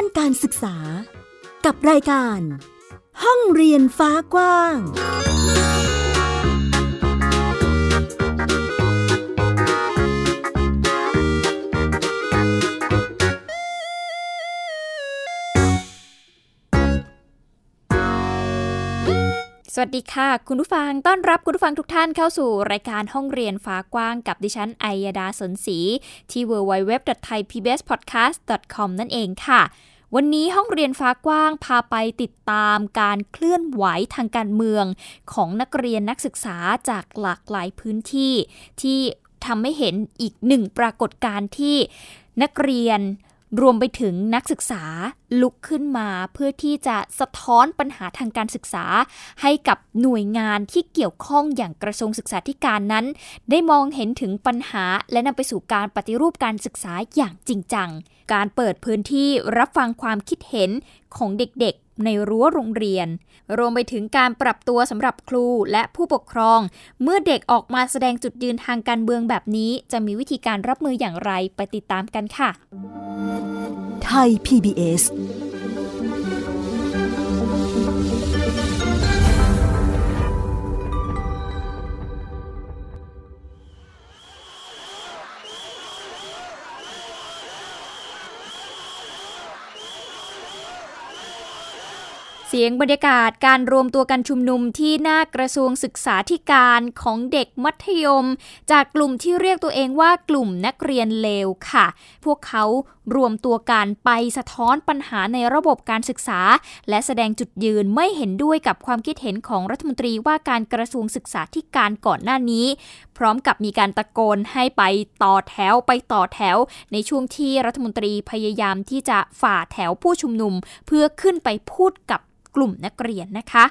านการศึกษา กับรายการ ห้องเรียนฟ้ากว้าง สวัสดีค่ะ คุณผู้ฟังต้อนรับคุณผู้ฟังทุกท่านเข้าสู่รายการห้องเรียนฟ้ากว้างกับดิฉันไอยดาสนศรีที่ www.thaipbspodcast.com นั่นเองค่ะ วันนี้ห้องเรียนฟ้ากว้างพาไปติดตามการเคลื่อนไหวทางการเมือง ของนักเรียนนักศึกษาจากหลากหลายพื้นที่ ที่ทำให้เห็นอีกหนึ่งปรากฏการณ์ที่นักเรียน รวมไปถึงนักศึกษาลุกขึ้นมาเพื่อที่จะสะท้อนปัญหาทางการศึกษา ให้กับหน่วยงานที่เกี่ยวข้องอย่างกระทรวงศึกษาธิการนั้น ได้มองเห็นถึงปัญหา และนำไปสู่การปฏิรูปการศึกษาอย่างจริงจัง การเปิดพื้นที่รับฟังความคิดเห็นของเด็กๆ ในรั้วโรงเรียน รวมไปถึงการปรับตัวสำหรับครูและผู้ปกครอง เมื่อเด็กออกมาแสดงจุดยืนทางการเมืองแบบนี้ จะมีวิธีการรับมืออย่างไรไปติดตามกันค่ะ ไทย PBS เสียงบรรยากาศการรวมตัวกันชุมนุมที่หน้ากระทรวงศึกษาธิการของเด็กมัธยม จากกลุ่มที่เรียกตัวเองว่ากลุ่มนักเรียนเลวค่ะ พวกเขารวมตัวกันไปสะท้อนปัญหาในระบบการศึกษา และแสดงจุดยืนไม่เห็นด้วยกับความคิดเห็นของรัฐมนตรีว่าการกระทรวงศึกษาธิการก่อนหน้านี้ พร้อมกับมีการตะโกนให้ไปต่อแถวไปต่อแถว ในช่วงที่รัฐมนตรีพยายามที่จะฝ่าแถวผู้ชุมนุม เพื่อขึ้นไปพูดกับ กลุ่มนักเรียนนะคะ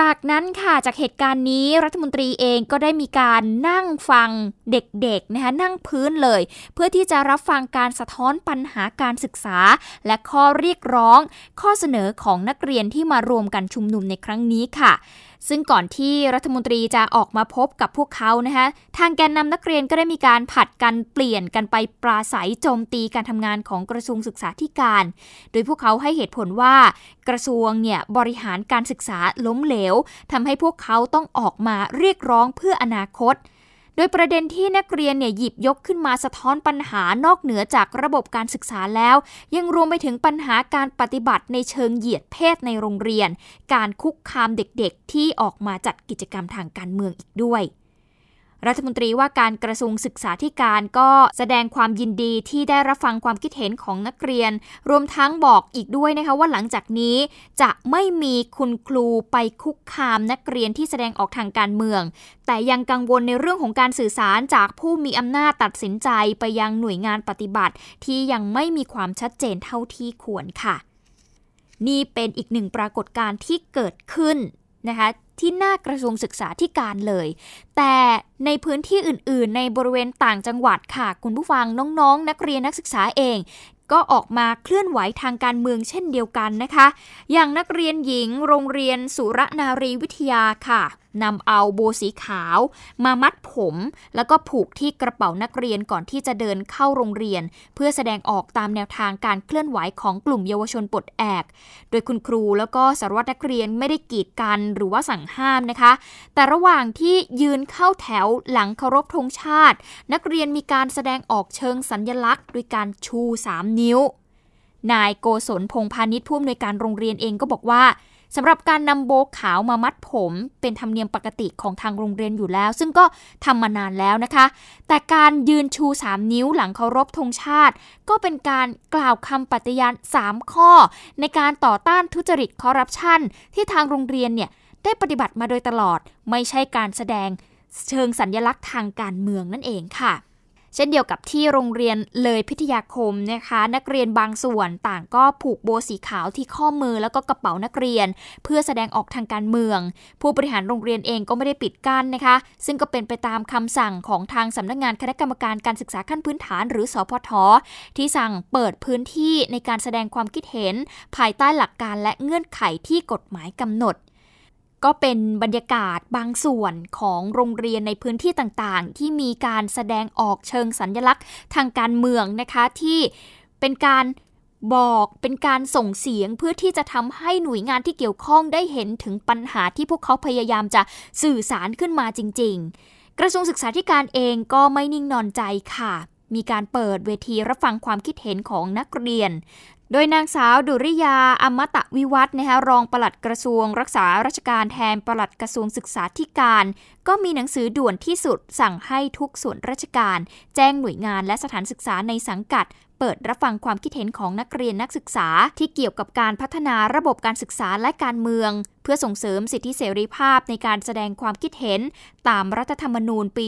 จากนั้นค่ะจากเหตุการณ์นี้รัฐมนตรีเองก็ได้มีการนั่งฟังเด็กๆนะคะนั่งพื้นเลย เพื่อที่จะรับฟังการสะท้อนปัญหาการศึกษา และข้อเรียกร้อง ข้อเสนอของนักเรียนที่มารวมกันชุมนุมในครั้งนี้ค่ะซึ่งก่อนที่รัฐมนตรีจะออกมาพบกับพวกเขานะคะทางแกนนำนักเรียนก็ได้มีการผัดกันเปลี่ยนกันไปปราศัยโจมตีการทำงานของกระทรวงศึกษาธิการ โดยพวกเขาให้เหตุผลว่ากระทรวงเนี่ยบริหารการศึกษาล้มเหลวทำให้พวกเขาต้องออกมาเรียกร้องเพื่ออนาคต โดยประเด็นที่นักเรียนเนี่ยหยิบยกขึ้นมาสะท้อนปัญหานอกเหนือจากระบบการศึกษาแล้ว ยังรวมไปถึงปัญหาการปฏิบัติในเชิงเหยียดเพศในโรงเรียน การคุกคามเด็กๆ ที่ออกมาจัดกิจกรรมทางการเมืองอีกด้วย รัฐมนตรีว่าการกระทรวงศึกษาธิการก็แสดงความยินดีที่ได้รับฟังความคิดเห็นของนักเรียน รวมทั้งบอกอีกด้วยนะคะว่าหลังจากนี้จะไม่มีคุณครูไปคุกคามนักเรียนที่แสดงออกทางการเมือง แต่ยังกังวลในเรื่องของการสื่อสารจากผู้มีอำนาจตัดสินใจไปยังหน่วยงานปฏิบัติ ที่ยังไม่มีความชัดเจนเท่าที่ควรค่ะ นี่เป็นอีกหนึ่งปรากฏการณ์ที่เกิดขึ้นนะคะ ที่หน้ากระทรวงศึกษาธิการเลย แต่ในพื้นที่อื่น ๆ ในบริเวณต่างจังหวัดค่ะ คุณผู้ฟังน้องๆนักเรียนนักศึกษาเอง ก็ออกมาเคลื่อนไหวทางการเมืองเช่นเดียวกันนะคะ อย่างนักเรียนหญิงโรงเรียนสุรนารีวิทยาค่ะ นำเอาโบสีขาว มามัดผม แล้วก็ผูกที่กระเป๋านักเรียนก่อนที่จะเดินเข้าโรงเรียน เพื่อแสดงออกตามแนวทางการเคลื่อนไหวของกลุ่มเยาวชนปลดแอก โดยคุณครูแล้วก็สารวัตรนักเรียนไม่ได้กีดกันหรือว่าสั่งห้ามนะคะ แต่ระหว่างที่ยืนเข้าแถวหลังเคารพธงชาติ นักเรียนมีการแสดงออกเชิงสัญญลักษณ์ด้วยการชู 3 นิ้ว นายโกศลพงพาณิชย์ผู้อำนวยการโรงเรียนเองก็บอกว่า สำหรับการนำโบขาวมามัดผมเป็นธรรมเนียมปกติของทางโรงเรียนอยู่แล้ว ซึ่งก็ทำมานานแล้วนะคะ แต่การยืนชู 3 นิ้วหลังเคารพธงชาติ ก็เป็นการกล่าวคำปฏิญาณ 3 ข้อ ในการต่อต้านทุจริตคอร์รัปชันที่ทางโรงเรียนเนี่ยได้ปฏิบัติมาโดยตลอดไม่ใช่การแสดงเชิงสัญญลักษณ์ทางการเมืองนั่นเองค่ะ เช่นเดียวกับที่โรงเรียนเลยพิทยาคมนะคะ นักเรียนบางส่วนต่างก็ผูกโบสีขาวที่ข้อมือแล้วก็กระเป๋านักเรียน เพื่อแสดงออกทางการเมือง ผู้บริหารโรงเรียนเองก็ไม่ได้ปิดกั้นนะคะ ซึ่งก็เป็นไปตามคำสั่งของทางสำนักงานคณะกรรมการการศึกษาขั้นพื้นฐาน หรือสพทที่สั่งเปิดพื้นที่ในการแสดงความคิดเห็น ภายใต้หลักการและเงื่อนไขที่กฎหมายกำหนด ก็เป็นบรรยากาศบางส่วนของโรงเรียนในพื้นที่ต่างๆ ที่มีการแสดงออกเชิงสัญญลักษณ์ทางการเมืองนะคะที่เป็นการบอกเป็นการส่งเสียงเพื่อที่จะทำให้หน่วยงานที่เกี่ยวข้องได้เห็นถึงปัญหาที่พวกเขาพยายามจะสื่อสารขึ้นมาจริง ๆ กระทรวงศึกษาธิการเองก็ไม่นิ่งนอนใจค่ะ มีการเปิดเวทีรับฟังความคิดเห็นของนักเรียน โดยนางสาวดุริยาอมตะวิวัฒนะคะรองปลัดกระทรวง รักษาราชการแทนปลัดกระทรวงศึกษาธิการ ก็มีหนังสือด่วนที่สุดสั่งให้ทุกส่วนราชการ แจ้งหน่วยงานและสถานศึกษาในสังกัดเปิดรับฟังความคิดเห็นของนักเรียนนักศึกษาที่เกี่ยวกับการพัฒนาระบบการศึกษาและการเมืองเพื่อส่งเสริมสิทธิเสรีภาพในการแสดงความคิดเห็น ตามรัฐธรรมนูญปี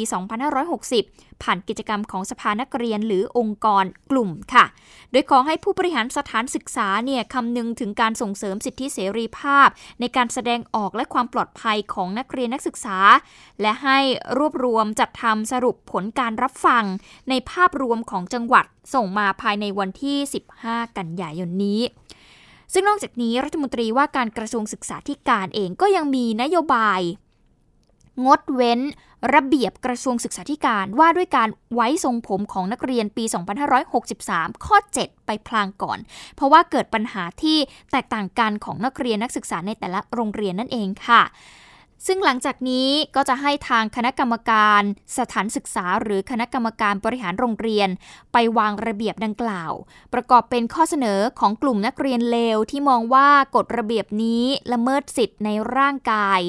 2560 ผ่านกิจกรรมของสภานักเรียนหรือองค์กรกลุ่มค่ะ โดยขอให้ผู้บริหารสถานศึกษาเนี่ยคำนึงถึงการส่งเสริมสิทธิเสรีภาพ ในการแสดงออกและความปลอดภัยของนักเรียนนักศึกษา และให้รวบรวมจัดทำสรุปผลการรับฟัง ในภาพรวมของจังหวัดส่งมาภายในวันที่ 15 กันยายนนี้ ซึ่งนอกจากนี้รัฐมนตรีว่าการกระทรวงศึกษาธิการเองก็ยังมีนโยบาย งดเว้น ระเบียบกระทรวงศึกษาธิการว่าด้วยการไว้ทรงผมของนักเรียนปี 2563 ข้อ 7 ไปพลางก่อน เพราะว่าเกิดปัญหาที่แตกต่างกันของนักเรียนนักศึกษาในแต่ละโรงเรียนนั่นเองค่ะ ซึ่งหลังจากนี้ก็จะให้ทางคณะกรรมการสถานศึกษา หรือคณะกรรมการบริหารโรงเรียน ไปวางระเบียบดังกล่าว ประกอบเป็นข้อเสนอของกลุ่มนักเรียนเลวที่มองว่ากฎระเบียบนี้ละเมิดสิทธิ์ในร่างกาย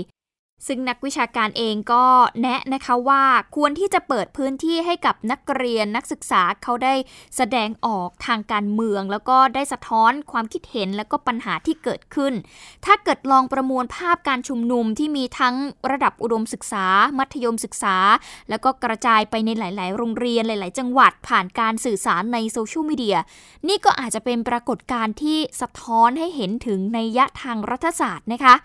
ซึ่งนักวิชาการเองก็แนะนะคะว่าควรที่จะเปิดพื้นที่ให้กับนักเรียนนักศึกษาเขาได้แสดงออกทางการเมือง แล้วก็ได้สะท้อนความคิดเห็นและก็ปัญหาที่เกิดขึ้น ถ้าเกิดลองประมวลภาพการชุมนุมที่มีทั้งระดับอุดมศึกษา มัธยมศึกษา แล้วก็กระจายไปในหลาย ๆ โรงเรียนหลาย ๆ จังหวัดผ่านการสื่อสารในโซเชียลมีเดียนี่ก็อาจจะเป็นปรากฏการณ์ที่สะท้อนให้เห็นถึงในยะทางรัฐศาสตร์นะคะ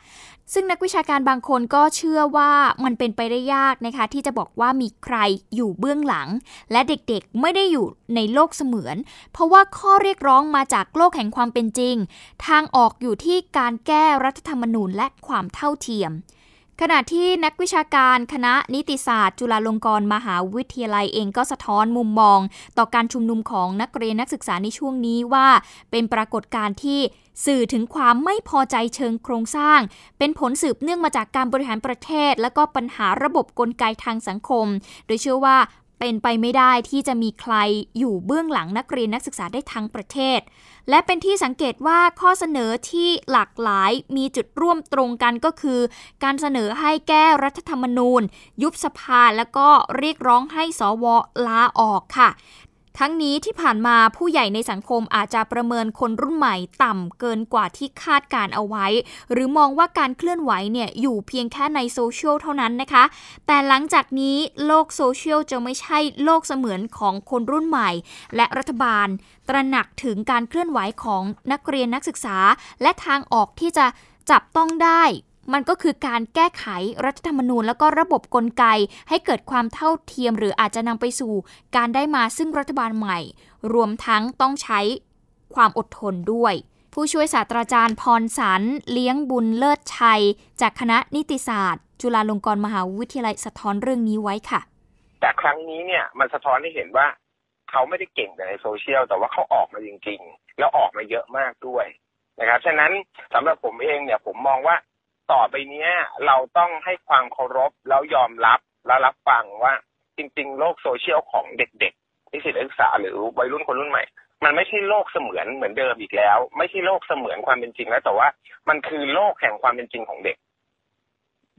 ซึ่งนักวิชาการบางคนก็เชื่อว่ามันเป็นไปได้ยากนะคะ ที่จะบอกว่ามีใครอยู่เบื้องหลัง และเด็กๆไม่ได้อยู่ในโลกเสมือน เพราะว่าข้อเรียกร้องมาจากโลกแห่งความเป็นจริง ทางออกอยู่ที่การแก้รัฐธรรมนูญและความเท่าเทียม ขณะที่นักวิชาการคณะนิติศาสตร์ จุฬาลงกรณ์มหาวิทยาลัยเองก็สะท้อนมุมมอง ต่อการชุมนุมของนักเรียนนักศึกษาในช่วงนี้ว่า เป็นปรากฏการณ์ที่สื่อถึงความไม่พอใจเชิงโครงสร้าง เป็นผลสืบเนื่องมาจากการบริหารประเทศ และก็ปัญหาระบบกลไกทางสังคม โดยเชื่อว่า เป็นไปไม่ได้ที่จะมีใครอยู่เบื้องหลังนักเรียนนักศึกษาได้ทั้งประเทศ และเป็นที่สังเกตว่าข้อเสนอที่หลากหลายมีจุดร่วมตรงกันก็คือ การเสนอให้แก้รัฐธรรมนูญ ยุบสภาแล้วก็เรียกร้องให้สวลาออกค่ะ ทั้งนี้ที่ผ่านมาผู้ใหญ่ในสังคมอาจจะประเมินคนรุ่นใหม่ต่ำเกินกว่าที่คาดการเอาไว้ หรือมองว่าการเคลื่อนไหวเนี่ยอยู่เพียงแค่ในโซเชียลเท่านั้นนะคะ แต่หลังจากนี้โลกโซเชียลจะไม่ใช่โลกเสมือนของคนรุ่นใหม่ และรัฐบาล ตระหนักถึงการเคลื่อนไหวของนักเรียนนักศึกษา และทางออกที่จะจับต้องได้ มันก็คือการแก้ไขรัฐธรรมนูญ แล้วก็ระบบกลไก ให้เกิดความเท่าเทียม หรืออาจจะนำไปสู่ การได้มาซึ่งรัฐบาลใหม่ รวมทั้งต้องใช้ความอดทนด้วย ผู้ช่วยศาสตราจารย์พรสันเลี้ยงบุญเลิศชัย จากคณะนิติศาสตร์ จุฬาลงกรณ์มหาวิทยาลัยสะท้อนเรื่องนี้ไว้ค่ะ แต่ครั้งนี้เนี่ยมันสะท้อนให้เห็นว่าเขาไม่ได้เก่งแต่ในโซเชียลแต่ว่าเขาออกมาจริง ๆ แล้วออกมาเยอะมากด้วยนะครับ ฉะนั้นสำหรับผมเองเนี่ยผมมองว่า ต่อไปเนี้ย เราต้องให้ความเคารพแล้วยอมรับและรับฟังว่าจริง ๆ โลกโซเชียลของเด็กๆนิสิตนักศึกษาหรือวัยรุ่นคนรุ่นใหม่ มันไม่ใช่โลกเสมือนเหมือนเดิมอีกแล้ว ไม่ใช่โลกเสมือนความเป็นจริงแล้ว แต่ว่ามันคือโลกแห่งความเป็นจริงของเด็ก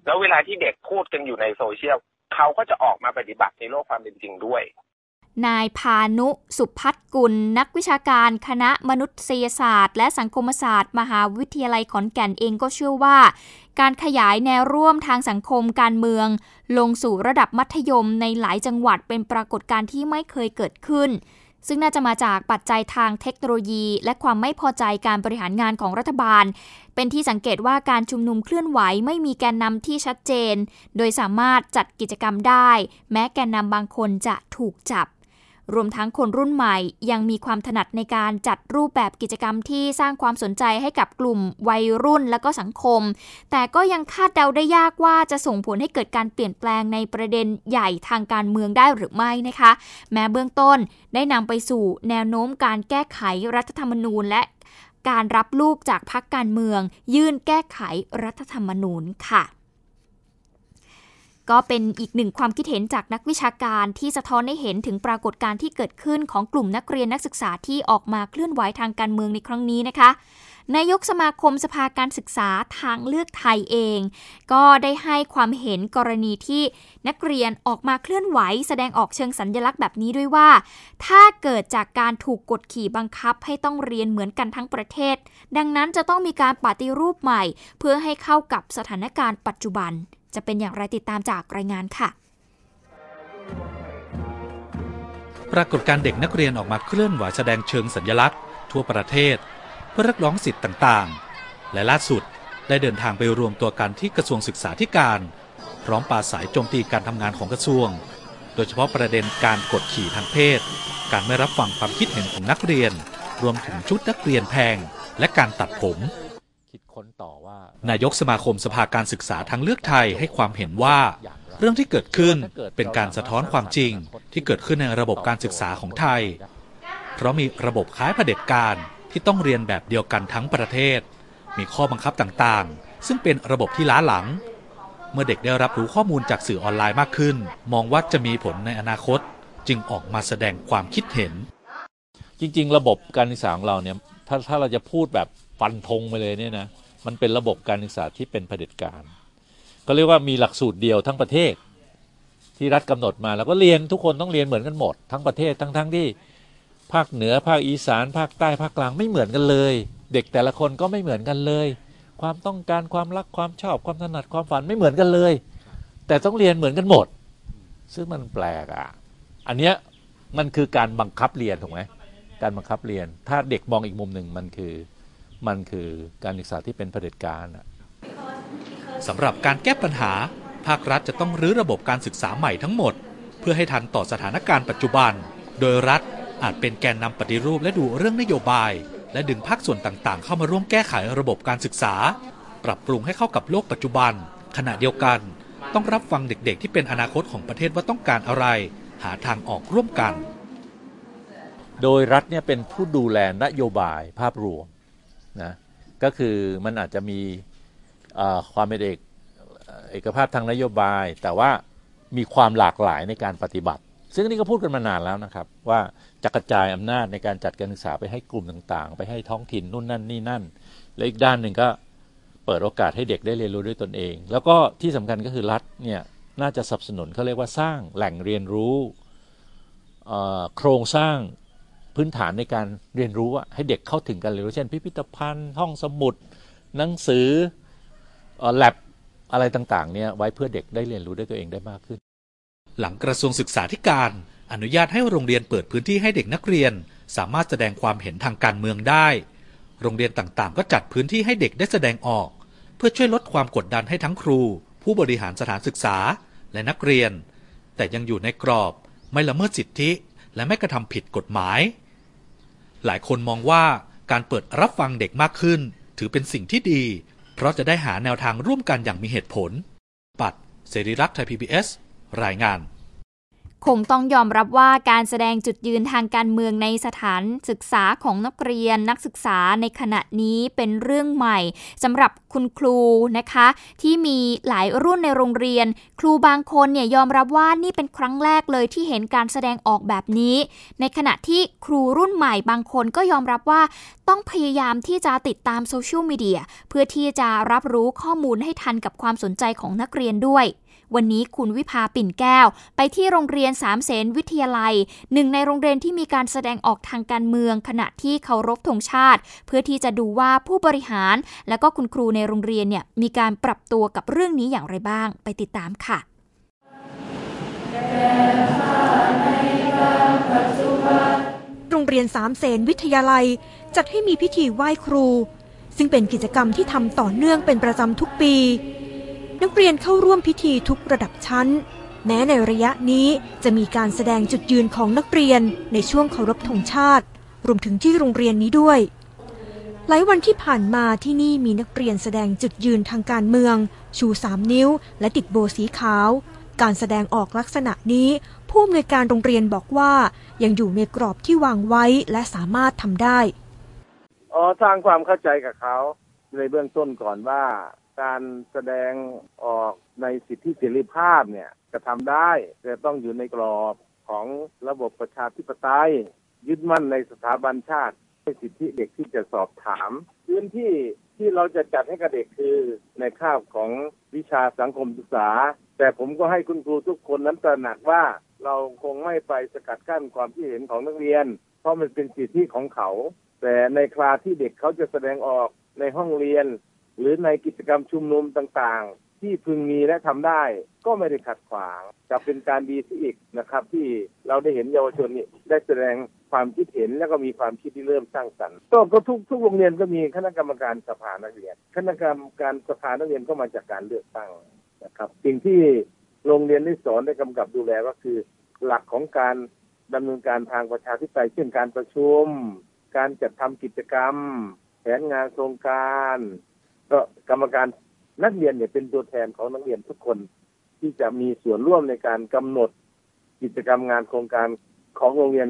แล้วเวลาที่เด็กพูดกันอยู่ในโซเชียลเขาก็จะออกมาปฏิบัติในโลกความเป็นจริงด้วยนายพานุสุพัฒกุล นักวิชาการคณะมนุษยศาสตร์ และสังคมศาสตร์ มหาวิทยาลัยขอนแก่นเองก็เชื่อว่า การขยายแนวร่วมทางสังคมการเมือง ลงสู่ระดับมัธยมในหลายจังหวัดเป็นปรากฏการณ์ที่ไม่เคยเกิดขึ้น ซึ่งน่าจะมาจากปัจจัยทางเทคโนโลยี และความไม่พอใจการบริหารงานของรัฐบาล เป็นที่สังเกตว่าการชุมนุมเคลื่อนไหวไม่มีแกนนำที่ชัดเจน โดยสามารถจัดกิจกรรมได้ แม้แกนนำบางคนจะถูกจับ รวมทั้งคนรุ่นใหม่ยังมีความถนัดในการจัดรูปแบบกิจกรรมที่สร้างความสนใจให้กับกลุ่มวัยรุ่นและก็สังคม แต่ก็ยังคาดเดาได้ยากว่าจะส่งผลให้เกิดการเปลี่ยนแปลงในประเด็นใหญ่ทางการเมืองได้หรือไม่นะคะ แม้เบื้องต้นได้นำไปสู่แนวโน้มการแก้ไขรัฐธรรมนูญและการรับลูกจากพรรคการเมือง ยื่นแก้ไขรัฐธรรมนูญค่ะ ก็เป็นอีกหนึ่งความคิดเห็นจากนักวิชาการที่สะท้อนให้เห็นถึงปรากฏการณ์ที่เกิดขึ้นของกลุ่มนักเรียนนักศึกษาที่ออกมาเคลื่อนไหวทางการเมืองในครั้งนี้นะคะนายกสมาคมสภาการศึกษาทางเลือกไทยเอง ก็ได้ให้ความเห็นกรณีที่นักเรียนออกมาเคลื่อนไหว แสดงออกเชิงสัญญลักษณ์แบบนี้ด้วยว่า ถ้าเกิดจากการถูกกดขี่บังคับให้ต้องเรียนเหมือนกันทั้งประเทศ ดังนั้นจะต้องมีการปฏิรูปใหม่ เพื่อให้เข้ากับสถานการณ์ปัจจุบัน จะเป็นอย่างไรติดตามจากรายงานค่ะ ปรากฏการเด็กนักเรียนออกมาเคลื่อนไหวแสดงเชิงสัญลักษณ์ ทั่วประเทศ เพื่อเรียกร้องสิทธิ์ต่างๆ และล่าสุดได้เดินทางไปรวมตัวกันที่กระทรวงศึกษาธิการ พร้อมปาสายโจมตีการทำงานของกระทรวง โดยเฉพาะประเด็นการกดขี่ทางเพศ การไม่รับฟังความคิดเห็นของนักเรียน รวมถึงชุดนักเรียนแพง และการตัดผม ค้นต่อว่านายกสมาคมสภาการศึกษาทางเลือกไทยให้ความเห็นว่า เรื่องที่เกิดขึ้นเป็นการสะท้อนความจริงที่เกิดขึ้นในระบบการศึกษาของไทย เพราะมีระบบคล้ายเผด็จการที่ต้องเรียนแบบเดียวกันทั้งประเทศ มีข้อบังคับต่างๆ ซึ่งเป็นระบบที่ล้าหลัง เมื่อเด็กได้รับรู้ข้อมูลจากสื่อออนไลน์มากขึ้น มองว่าจะมีผลในอนาคตจึงออกมาแสดงความคิดเห็น จริง ๆ ระบบการศึกษาของเราเนี่ยถ้าถ้าเราจะพูดแบบ ฟันธงไปเลยเนี่ยนะมันเป็นระบบการศึกษาที่เป็นเผด็จการก็เรียกว่ามีหลักสูตรเดียวทั้งประเทศ ที่รัฐกำหนดมาแล้วก็เรียนทุกคนต้องเรียนเหมือนกันหมด ทั้งประเทศทั้งๆทที่ภาคเหนือภาคอีสานภาคใต้ภาคกลางไม่เหมือนกันเลย เด็กแต่ละคนก็ไม่เหมือนกันเลย ความต้องการความรักความชอบความถนัดความฝันไม่เหมือนกันเลย แต่ต้องเรียนเหมือนกันหมด ซึ่งมันแปลกอะอันเนี้ยมันคือการบังคับเรียนถูกไหมการบังคับเรียน ถ้าเด็กมองอีกมุมหนึ่งมันคือ มันคือการศึกษาที่เป็นเผด็จการสำหรับการแก้ปัญหา ภาครัฐจะต้องรื้อระบบการศึกษาใหม่ทั้งหมด เพื่อให้ทันต่อสถานการณ์ปัจจุบัน โดยรัฐอาจเป็นแกนนำปฏิรูปและดูเรื่องนโยบาย และดึงภาคส่วนต่างๆ เข้ามาร่วมแก้ไขระบบการศึกษา ปรับปรุงให้เข้ากับโลกปัจจุบัน ขณะเดียวกัน ต้องรับฟังเด็กๆ ที่เป็นอนาคตของประเทศว่าต้องการอะไร หาทางออกร่วมกัน โดยรัฐเนี่ยเป็นผู้ดูแลนโยบายภาพรวม นะก็คือมันอาจจะมีความเป็นเอกเอกภาพทางนโยบาย แต่ว่ามีความหลากหลายในการปฏิบัติ ซึ่งนี่ก็พูดกันมานานแล้วนะครับ ว่าจะกระจายอำนาจในการจัดการศึกษาไปให้กลุ่มต่างๆ ไปให้ท้องถิ่นนู่นนั่นนี่นั่น และอีกด้านหนึ่งก็เปิดโอกาสให้เด็กได้เรียนรู้ด้วยตนเอง แล้วก็ที่สำคัญก็คือรัฐเนี่ยน่าจะสนับสนุนเขาเรียกว่าสร้างแหล่งเรียนรู้โครงสร้าง พื้นฐานในการเรียนรู้ให้เด็กเข้าถึงกันเรียนรู้เช่น พิพิธภัณฑ์ห้องสมุด หนังสือแลบอะไรต่างๆเนี่ยไว้เพื่อเด็กได้เรียนรู้ด้วยตัวเองได้มากขึ้น หลังกระทรวงศึกษาธิการ อนุญาตให้โรงเรียนเปิดพื้นที่ให้เด็กนักเรียน สามารถแสดงความเห็นทางการเมืองได้ โรงเรียนต่างๆ ก็จัดพื้นที่ให้เด็กได้แสดงออก เพื่อช่วยลดความกดดันให้ทั้งครู ผู้บริหารสถานศึกษา และนักเรียน แต่ยังอยู่ในกรอบ ไม่ละเมิดสิทธิ และไม่กระทำผิดกฎหมาย หลายคนมองว่าการเปิดรับฟังเด็กมากขึ้น ถือเป็นสิ่งที่ดี เพราะจะได้หาแนวทางร่วมกันอย่างมีเหตุผล ปัดเสรีรักษ์ไทย PBS รายงาน คงต้องยอมรับว่าการแสดงจุดยืนทางการเมืองในสถานศึกษาของนักเรียนนักศึกษาในขณะนี้เป็นเรื่องใหม่สำหรับคุณครูนะคะ ที่มีหลายรุ่นในโรงเรียน ครูบางคนเนี่ยยอมรับว่านี่เป็นครั้งแรกเลยที่เห็นการแสดงออกแบบนี้ ในขณะที่ครูรุ่นใหม่บางคนก็ยอมรับว่าต้องพยายามที่จะติดตามโซเชียลมีเดียเพื่อที่จะรับรู้ข้อมูลให้ทันกับความสนใจของนักเรียนด้วย วันนี้คุณวิภาปิ่นแก้ว ไปที่โรงเรียนสามเสนวิทยาลัย หนึ่งในโรงเรียนที่มีการแสดงออกทางการเมือง ขณะที่เคารพธงชาติ เพื่อที่จะดูว่าผู้บริหาร และก็คุณครูในโรงเรียนเนี่ยมีการปรับตัวกับเรื่องนี้อย่างไรบ้าง ไปติดตามค่ะโรงเรียนสามเสนวิทยาลัย จัดให้มีพิธีไหว้ครู ซึ่งเป็นกิจกรรมที่ทำต่อเนื่องเป็นประจำทุกปี นักเรียนเข้าร่วมพิธีทุกระดับชั้น แม้ในระยะนี้จะมีการแสดงจุดยืนของนักเรียนในช่วงเคารพธงชาติ รวมถึงที่โรงเรียนนี้ด้วย หลายวันที่ผ่านมาที่นี่มีนักเรียนแสดงจุดยืนทางการเมือง ชูสามนิ้ว และติดโบสีขาว การแสดงออกลักษณะนี้ ผู้อำนวยการโรงเรียนบอกว่ายังอยู่ในกรอบที่วางไว้และสามารถทำได้อ๋อสร้างความเข้าใจกับเขาในเบื้องต้นก่อนว่า การแสดงออกในสิทธิเสรีภาพเนี่ยจะทำได้แต่ต้องอยู่ในกรอบของระบบประชาธิปไตย ยึดมั่นในสถาบันชาติให้สิทธิเด็กที่จะสอบถาม พื้นที่ที่เราจะจัดให้กับเด็กคือในคาบของวิชาสังคมศึกษา แต่ผมก็ให้คุณครูทุกคนนั้นตระหนักว่าเราคงไม่ไปสกัดกั้นความคิดเห็นของนักเรียน เพราะมันเป็นสิทธิของเขา แต่ในคลาที่เด็กเขาจะแสดงออกในห้องเรียน หรือในกิจกรรมชุมนุมต่างๆ ที่พึงมีและทำได้ ก็ไม่ได้ขัดขวางจะเป็นการดีที่อีกนะครับ ที่เราได้เห็นเยาวชนนี่ได้แสดงความคิดเห็นแล้วก็มีความคิดที่เริ่มสร้างสรรค์ก็ทุกทุกโรงเรียนก็มีคณะกรรมการสภานักเรียน คณะกรรมการสภานักเรียนก็มาจากการเลือกตั้งนะครับ สิ่งที่โรงเรียนได้สอนได้กำกับดูแลก็คือ หลักของการดำเนินการทางประชาธิปไตยเช่นการประชุม การจัดทำกิจกรรม แผนงานโครงการ ก็กรรมการนักเรียนเนี่ยเป็นตัวแทนของนักเรียนทุกคนที่จะมีส่วนร่วมในการกำหนดกิจกรรมงานโครงการของโรงเรียน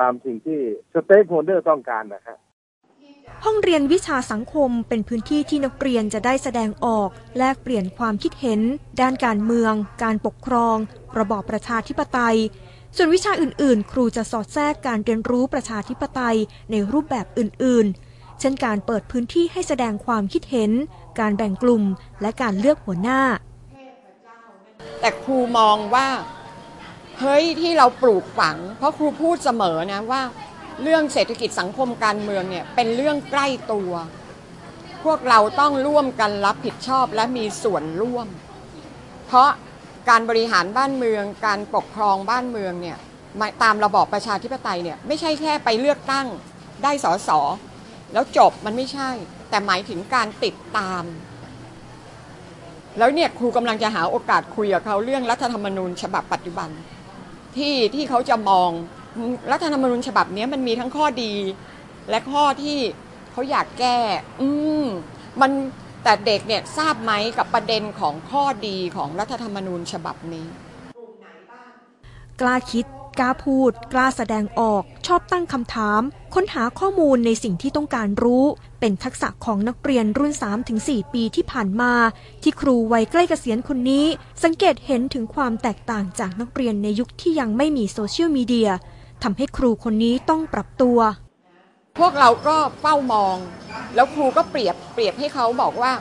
ตามสิ่งที่ stakeholder ต้องการนะครับห้องเรียนวิชาสังคมเป็นพื้นที่ที่นักเรียนจะได้แสดงออก แลกเปลี่ยนความคิดเห็น ด้านการเมือง การปกครอง ระบอบประชาธิปไตย ส่วนวิชาอื่น ๆ ครูจะสอดแทรกการเรียนรู้ประชาธิปไตยในรูปแบบอื่น ๆ เช่นการเปิดพื้นที่ให้แสดงความคิดเห็น การแบ่งกลุ่ม และการเลือกหัวหน้า แต่ครูมองว่า เฮ้ยที่เราปลูกฝัง เพราะครูพูดเสมอนะว่า เรื่องเศรษฐกิจสังคมการเมืองเนี่ยเป็นเรื่องใกล้ตัว พวกเราต้องร่วมกันรับผิดชอบและมีส่วนร่วม เพราะการบริหารบ้านเมือง การปกครองบ้านเมืองเนี่ยตามระบอบประชาธิปไตยเนี่ยไม่ใช่แค่ไปเลือกตั้งได้สอสอ แล้วจบมันไม่ใช่ แต่หมายถึงการติดตาม แล้วเนี่ยครูกำลังจะหาโอกาสคุยกับเขาเรื่องรัฐธรรมนูญฉบับปัจจุบัน ที่ที่เขาจะมองรัฐธรรมนูญฉบับนี้มันมีทั้งข้อดี และข้อที่เขาอยากแก้ อืมมันแต่เด็กเนี่ยทราบไหมกับประเด็นของข้อดีของรัฐธรรมนูญฉบับนี้ กล้าคิด กล้าพูด กล้าแสดงออก ชอบตั้งคำถาม ค้นหาข้อมูลในสิ่งที่ต้องการรู้ เป็นทักษะของนักเรียนรุ่น 3-4 ปีที่ผ่านมา ที่ครูวัยใกล้เกษียณคนนี้ สังเกตเห็นถึงความแตกต่างจากนักเรียนในยุคที่ยังไม่มีโซเชียลมีเดียทำให้ครูคนนี้ต้องปรับตัว พวกเราก็เฝ้ามอง แล้วครูก็เปรียบเปรียบให้เขาบอกว่า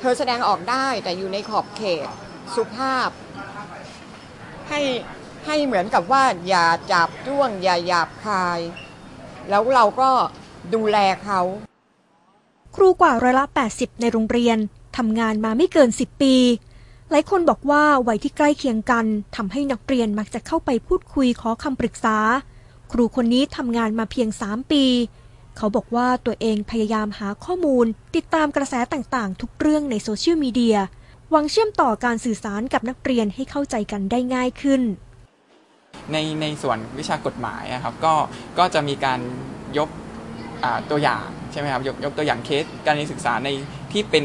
เธอแสดงออกได้แต่อยู่ในขอบเขตสุภาพ ให้ ให้เหมือนกับว่าอย่าจับจ้วง อย่าหยาบคาย แล้วเราก็ดูแลเขา ครูกว่าร้อยละ 80 ในโรงเรียนทำงานมาไม่เกิน 10 ปี หลายคนบอกว่าวัยที่ใกล้เคียงกันทำให้นักเรียนมักจะเข้าไปพูดคุยขอคำปรึกษา ครูคนนี้ทำงานมาเพียง 3 ปี เขาบอกว่าตัวเองพยายามหาข้อมูล ติดตามกระแสต่างๆ ทุกเรื่องในโซเชียลมีเดียหวังเชื่อมต่อการสื่อสารกับนักเรียนให้เข้าใจกันได้ง่ายขึ้น ในในส่วนวิชากฎหมายอะครับก็ก็จะมีการยกตัวอย่างใช่ไหมครับยกยกตัวอย่างเคสการเรียนศึกษาในที่เป็น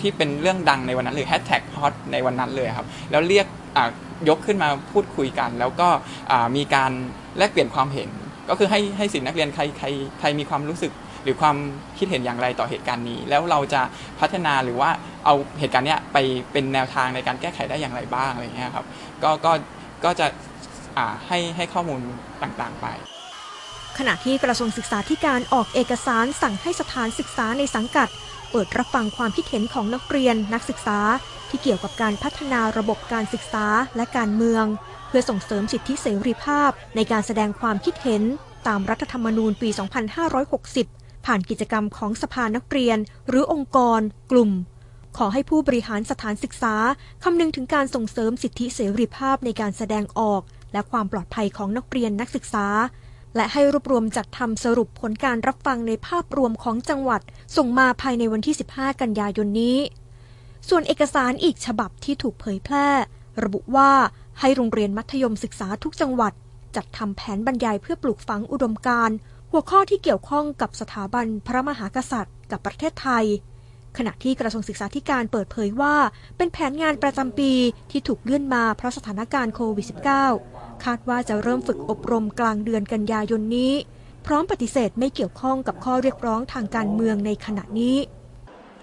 ที่เป็นเรื่องดังในวันนั้นเลยแฮชแท็กฮอตในวันนั้นเลยครับแล้วเรียกยกขึ้นมาพูดคุยกัน แล้วก็มีการแลกเปลี่ยนความเห็น ก็คือให้ให้สิทธินักเรียนใครใครใครมีความรู้สึกหรือความคิดเห็นอย่างไรต่อเหตุการณ์นี้ แล้วเราจะพัฒนาหรือว่าเอาเหตุการณ์เนี้ยไปเป็นแนวทางในการแก้ไขได้อย่างไรบ้างอะไรเงี้ยครับก็ก็ก็จะ ให้ให้ข้อมูลต่างๆไป ขณะที่กระทรวงศึกษาธิการออกเอกสารสั่งให้สถานศึกษาในสังกัด เปิดรับฟังความคิดเห็นของนักเรียนนักศึกษา ที่เกี่ยวกับการพัฒนาระบบการศึกษาและการเมือง เพื่อส่งเสริมสิทธิเสรีภาพ ในการแสดงความคิดเห็น ตามรัฐธรรมนูญปี 2560 ผ่านกิจกรรมของสภานักเรียน หรือองค์กร กลุ่มขอให้ผู้บริหารสถานศึกษา คำนึงถึงการส่งเสริมสิทธิเสรีภาพในการแสดงออก และความปลอดภัยของนักเรียนนักศึกษา และให้รวบรวมจัดทำสรุปผลการรับฟังในภาพรวมของจังหวัด ส่งมาภายในวันที่ 15 กันยายนนี้ ส่วนเอกสารอีกฉบับที่ถูกเผยแพร่ ระบุว่าให้โรงเรียนมัธยมศึกษาทุกจังหวัด จัดทำแผนบรรยายเพื่อปลูกฝังอุดมการณ์หัวข้อที่เกี่ยวข้องกับสถาบันพระมหากษัตริย์ กับประเทศไทย ขณะที่กระทรวงศึกษาธิการเปิดเผยว่า เป็นแผนงานประจำปีที่ถูกเลื่อนมาเพราะสถานการณ์โควิด -19 คาดว่าจะเริ่มฝึกอบรมกลางเดือนกันยายนนี้ พร้อมปฏิเสธไม่เกี่ยวข้องกับข้อเรียกร้องทางการเมืองในขณะนี้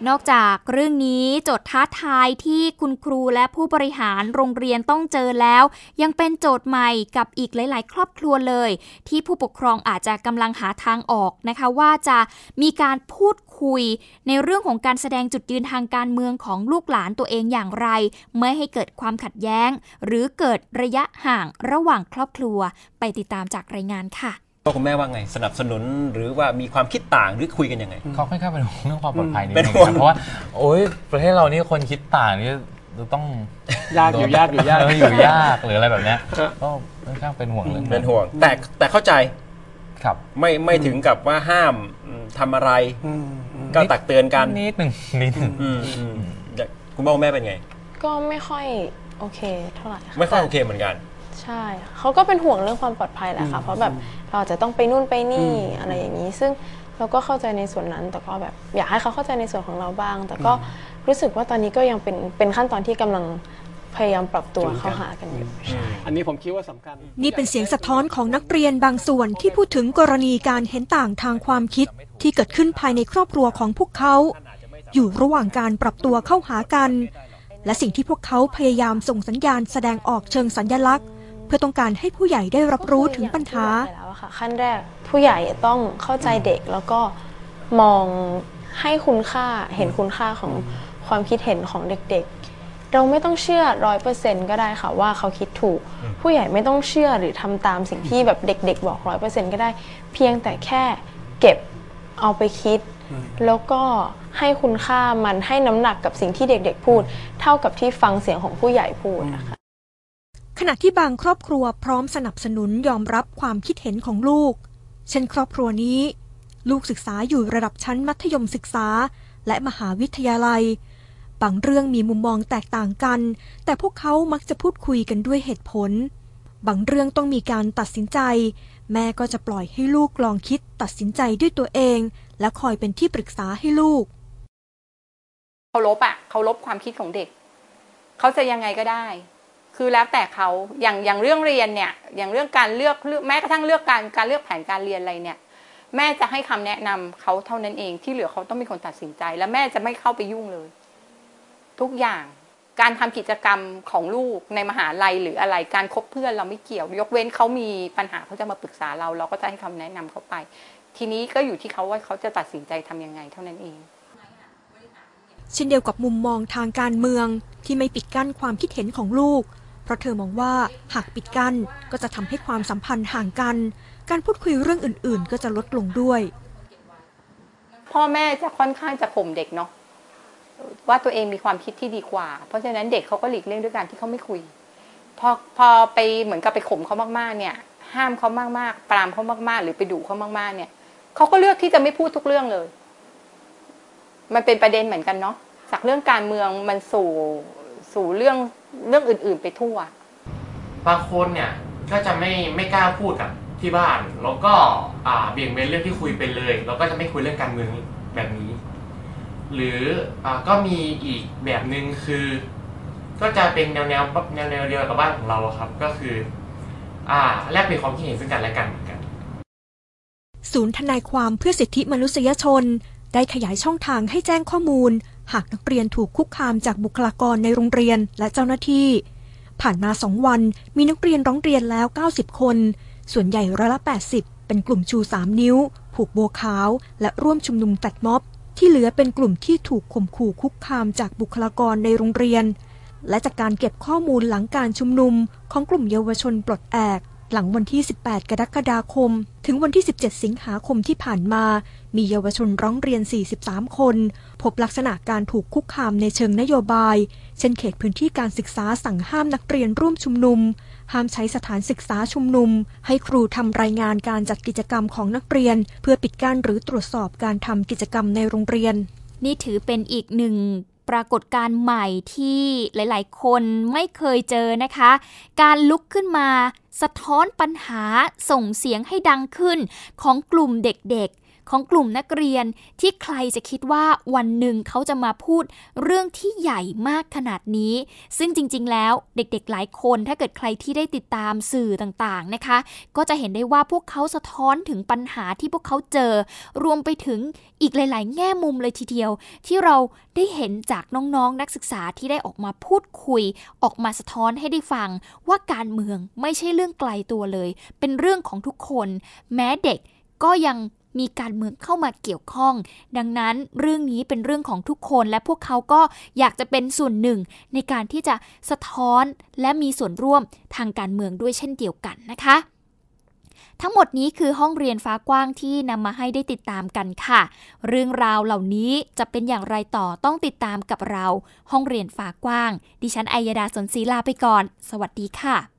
นอกจากเรื่องนี้โจทย์ท้าทายที่คุณครูและผู้บริหารโรงเรียนต้องเจอแล้ว ยังเป็นโจทย์ใหม่กับอีกหลาย ๆ ครอบครัวเลย ที่ผู้ปกครองอาจจะกำลังหาทางออกนะคะ ว่าจะมีการพูดคุย ในเรื่องของการแสดงจุดยืนทางการเมืองของลูกหลานตัวเองอย่างไร ไม่ให้เกิดความขัดแย้ง หรือเกิดระยะห่างระหว่างครอบครัว ไปติดตามจากรายงานค่ะ พ่อคุณแม่ว่าไงสนับสนุนหรือว่ามีความคิดต่างหรือคุยกันยังไง เขาค่อนข้างเป็นห่วงเรื่องความปลอดภัยนี่เป็นห่วงเพราะว่าโอ้ยประเทศเรานี่คนคิดต่างนี่ต้องยากอยู่ยากอยู่ยากอยู่ยากหรืออะไรแบบนี้ก็ค่อนข้างเป็นห่วงเรื่องเป็นห่วง แต่แต่เข้าใจครับไม่ไม่ถึงกับว่าห้ามทำอะไรก็ตักเตือนกันนิดหนึ่งนิดหนึ่งคุณพ่อคุณแม่เป็นไง ก็ไม่ค่อยโอเคเท่าไหร่ไม่ค่อยโอเคเหมือนกัน ใช่เขาก็เป็นห่วงเรื่องความปลอดภัยแหละค่ะเพราะแบบเราจะต้องไปนู่นไปนี่อะไรอย่างนี้ ซึ่งเราก็เข้าใจในส่วนนั้น แต่ก็แบบอยากให้เขาเข้าใจในส่วนของเราบ้าง แต่ก็รู้สึกว่าตอนนี้ก็ยังเป็นเป็นขั้นตอนที่กำลังพยายามปรับตัวเข้าหากันอยู่ใช่อันนี้ผมคิดว่าสำคัญ นี่เป็นเสียงสะท้อนของนักเรียนบางส่วนที่พูดถึงกรณีการเห็นต่างทางความคิดที่เกิดขึ้นภายในครอบครัวของพวกเขา อยู่ระหว่างการปรับตัวเข้าหากัน และสิ่งที่พวกเขาพยายามส่งสัญญาณแสดงออกเชิงสัญญลักษณ์ เพื่อต้องการให้ผู้ใหญ่ได้รับรู้ถึงปัญหาแล้วค่ะขั้นแรกผู้ใหญ่ต้องเข้าใจเด็กแล้วก็มองให้คุณค่าเห็นคุณค่าของความคิดเห็นของเด็กๆ เราไม่ต้องเชื่อร้อยเปอร์เซ็นก็ได้ค่ะว่าเขาคิดถูก ผู้ใหญ่ไม่ต้องเชื่อหรือทำตามสิ่งที่แบบเด็ก ๆ บอกร้อยเปอร์เซ็นก็ได้ เพียงแต่แค่เก็บเอาไปคิด แล้วก็ให้คุณค่ามันให้น้ำหนักกับสิ่งที่เด็กๆพูด เท่ากับที่ฟังเสียงของผู้ใหญ่พูดนะคะ ขณะที่บางครอบครัวพร้อมสนับสนุนยอมรับความคิดเห็นของลูก เช่นครอบครัวนี้ ลูกศึกษาอยู่ระดับชั้นมัธยมศึกษา และมหาวิทยาลัย บางเรื่องมีมุมมองแตกต่างกัน แต่พวกเขามักจะพูดคุยกันด้วยเหตุผล บางเรื่องต้องมีการตัดสินใจ แม่ก็จะปล่อยให้ลูกลองคิดตัดสินใจด้วยตัวเอง และคอยเป็นที่ปรึกษาให้ลูกเขาลบอะเขาลบความคิดของเด็ก เขาจะยังไงก็ได้ คือแล้วแต่เขาอย่างอย่างเรื่องเรียนเนี่ยอย่างเรื่องการเลือกแม้กระทั่งเลือกการการเลือกแผนการเรียนอะไรเนี่ย แม่จะให้คำแนะนำเขาเท่านั้นเองที่เหลือเขาต้องมีคนตัดสินใจ และแม่จะไม่เข้าไปยุ่งเลย ทุกอย่างการทำกิจกรรมของลูกในมหาลัยหรืออะไรการคบเพื่อนเราไม่เกี่ยว ยกเว้นเขามีปัญหาเขาจะมาปรึกษาเรา เราก็จะให้คำแนะนำเขาไป ทีนี้ก็อยู่ที่เขาว่าเขาจะตัดสินใจทํำยังไงเท่านั้นเองเช่นเดียวกับมุมมองทางการเมืองที่ไม่ปิดกั้นความคิดเห็นของลูก ราะเธอมองว่าหากปิดกั้นก็จะทำให้ความสัมพันธ์ห่างกัน การพูดคุยเรื่องอื่น ๆ ก็จะลดลงด้วย พ่อแม่จะค่อนข้างจะข่มเด็กเนาะว่าตัวเองมีความคิดที่ดีกว่า เพราะฉะนั้นเด็กเขาก็หลีกเลี่ยงด้วยการที่เขาไม่คุย พอพอไปเหมือนกับไปข่มเขามากๆ เนี่ย ห้ามเขามากๆ ปรามเขามากๆ หรือไปดุเขามากๆ เนี่ยเขาก็เลือกที่จะไม่พูดทุกเรื่องเลย มันเป็นประเด็นเหมือนกันเนาะจากเรื่องการเมืองมันสู่สู่เรื่อง เรื่องอื่นๆไปทั่ว บางคนเนี่ยก็จะไม่ไม่กล้าพูดกับที่บ้าน แล้วก็อ่าเบี่ยงเบนเรื่องที่คุยไปเลย แล้วก็จะไม่คุยเรื่องการเมืองแบบนี้ หรืออ่าก็มีอีกแบบหนึ่งคือ ก็จะเป็นแนวแนวแนวแนวเดียวกับบ้านของเราครับ ก็คือ อ่าแลกเปลี่ยนความคิดเห็นซึ่งกันและกันเหมือนกัน ศูนย์ทนายความเพื่อสิทธิมนุษยชน ได้ขยายช่องทางให้แจ้งข้อมูล หากนักเรียนถูกคุกคามจากบุคลากรในโรงเรียนและเจ้าหน้าที่ ผ่านมาสองวันมีนักเรียนร้องเรียนแล้ว 90 คน ส่วนใหญ่ร้อยละ 80 เป็นกลุ่มชู 3 นิ้ว ผูกโบขาว และร่วมชุมนุมตัดม็อบ ที่เหลือเป็นกลุ่มที่ถูกข่มขู่คุกคามจากบุคลากรในโรงเรียน และจากการเก็บข้อมูลหลังการชุมนุมของกลุ่มเยาวชนปลดแอก หลังวันที่ 18 กรกฎาคม ถึงวันที่ 17 สิงหาคมที่ผ่านมา มีเยาวชนร้องเรียน 43 คน พบลักษณะการถูกคุกคามในเชิงนโยบาย เช่นเขตพื้นที่การศึกษาสั่งห้ามนักเรียนร่วมชุมนุม ห้ามใช้สถานศึกษาชุมนุม ให้ครูทำรายงานการจัดกิจกรรมของนักเรียน เพื่อปิดกั้นหรือตรวจสอบการทำกิจกรรมในโรงเรียน นี่ถือเป็นอีกหนึ่ง ปรากฏการณ์ใหม่ที่หลาย ๆ คนไม่เคยเจอนะคะ การลุกขึ้นมาสะท้อนปัญหาส่งเสียงให้ดังขึ้นของกลุ่มเด็กๆ ของกลุ่มนักเรียนที่ใครจะคิดว่าวันหนึ่งเขาจะมาพูดเรื่องที่ใหญ่มากขนาดนี้ ซึ่งจริง ๆ แล้วเด็กๆ หลายคนถ้าเกิดใครที่ได้ติดตามสื่อต่างๆนะคะ ก็จะเห็นได้ว่าพวกเขาสะท้อนถึงปัญหาที่พวกเขาเจอ รวมไปถึงอีกหลาย ๆ แง่มุมเลยทีเดียว ที่เราได้เห็นจากน้องๆนักศึกษาที่ได้ออกมาพูดคุย ออกมาสะท้อนให้ได้ฟัง ว่าการเมืองไม่ใช่เรื่องไกลตัวเลย เป็นเรื่องของทุกคน แม้เด็กก็ยัง มีการเมืองเข้ามาเกี่ยวข้อง ดังนั้นเรื่องนี้เป็นเรื่องของทุกคนและพวกเขาก็อยากจะเป็นส่วนหนึ่ง ในการที่จะสะท้อนและมีส่วนร่วมทางการเมืองด้วยเช่นเดียวกันนะคะ ทั้งหมดนี้คือห้องเรียนฟ้ากว้างที่นำมาให้ได้ติดตามกันค่ะ เรื่องราวเหล่านี้จะเป็นอย่างไรต่อต้องติดตามกับเรา ห้องเรียนฟ้ากว้าง ดิฉันอัยดาสนศรีลาไปก่อน สวัสดีค่ะ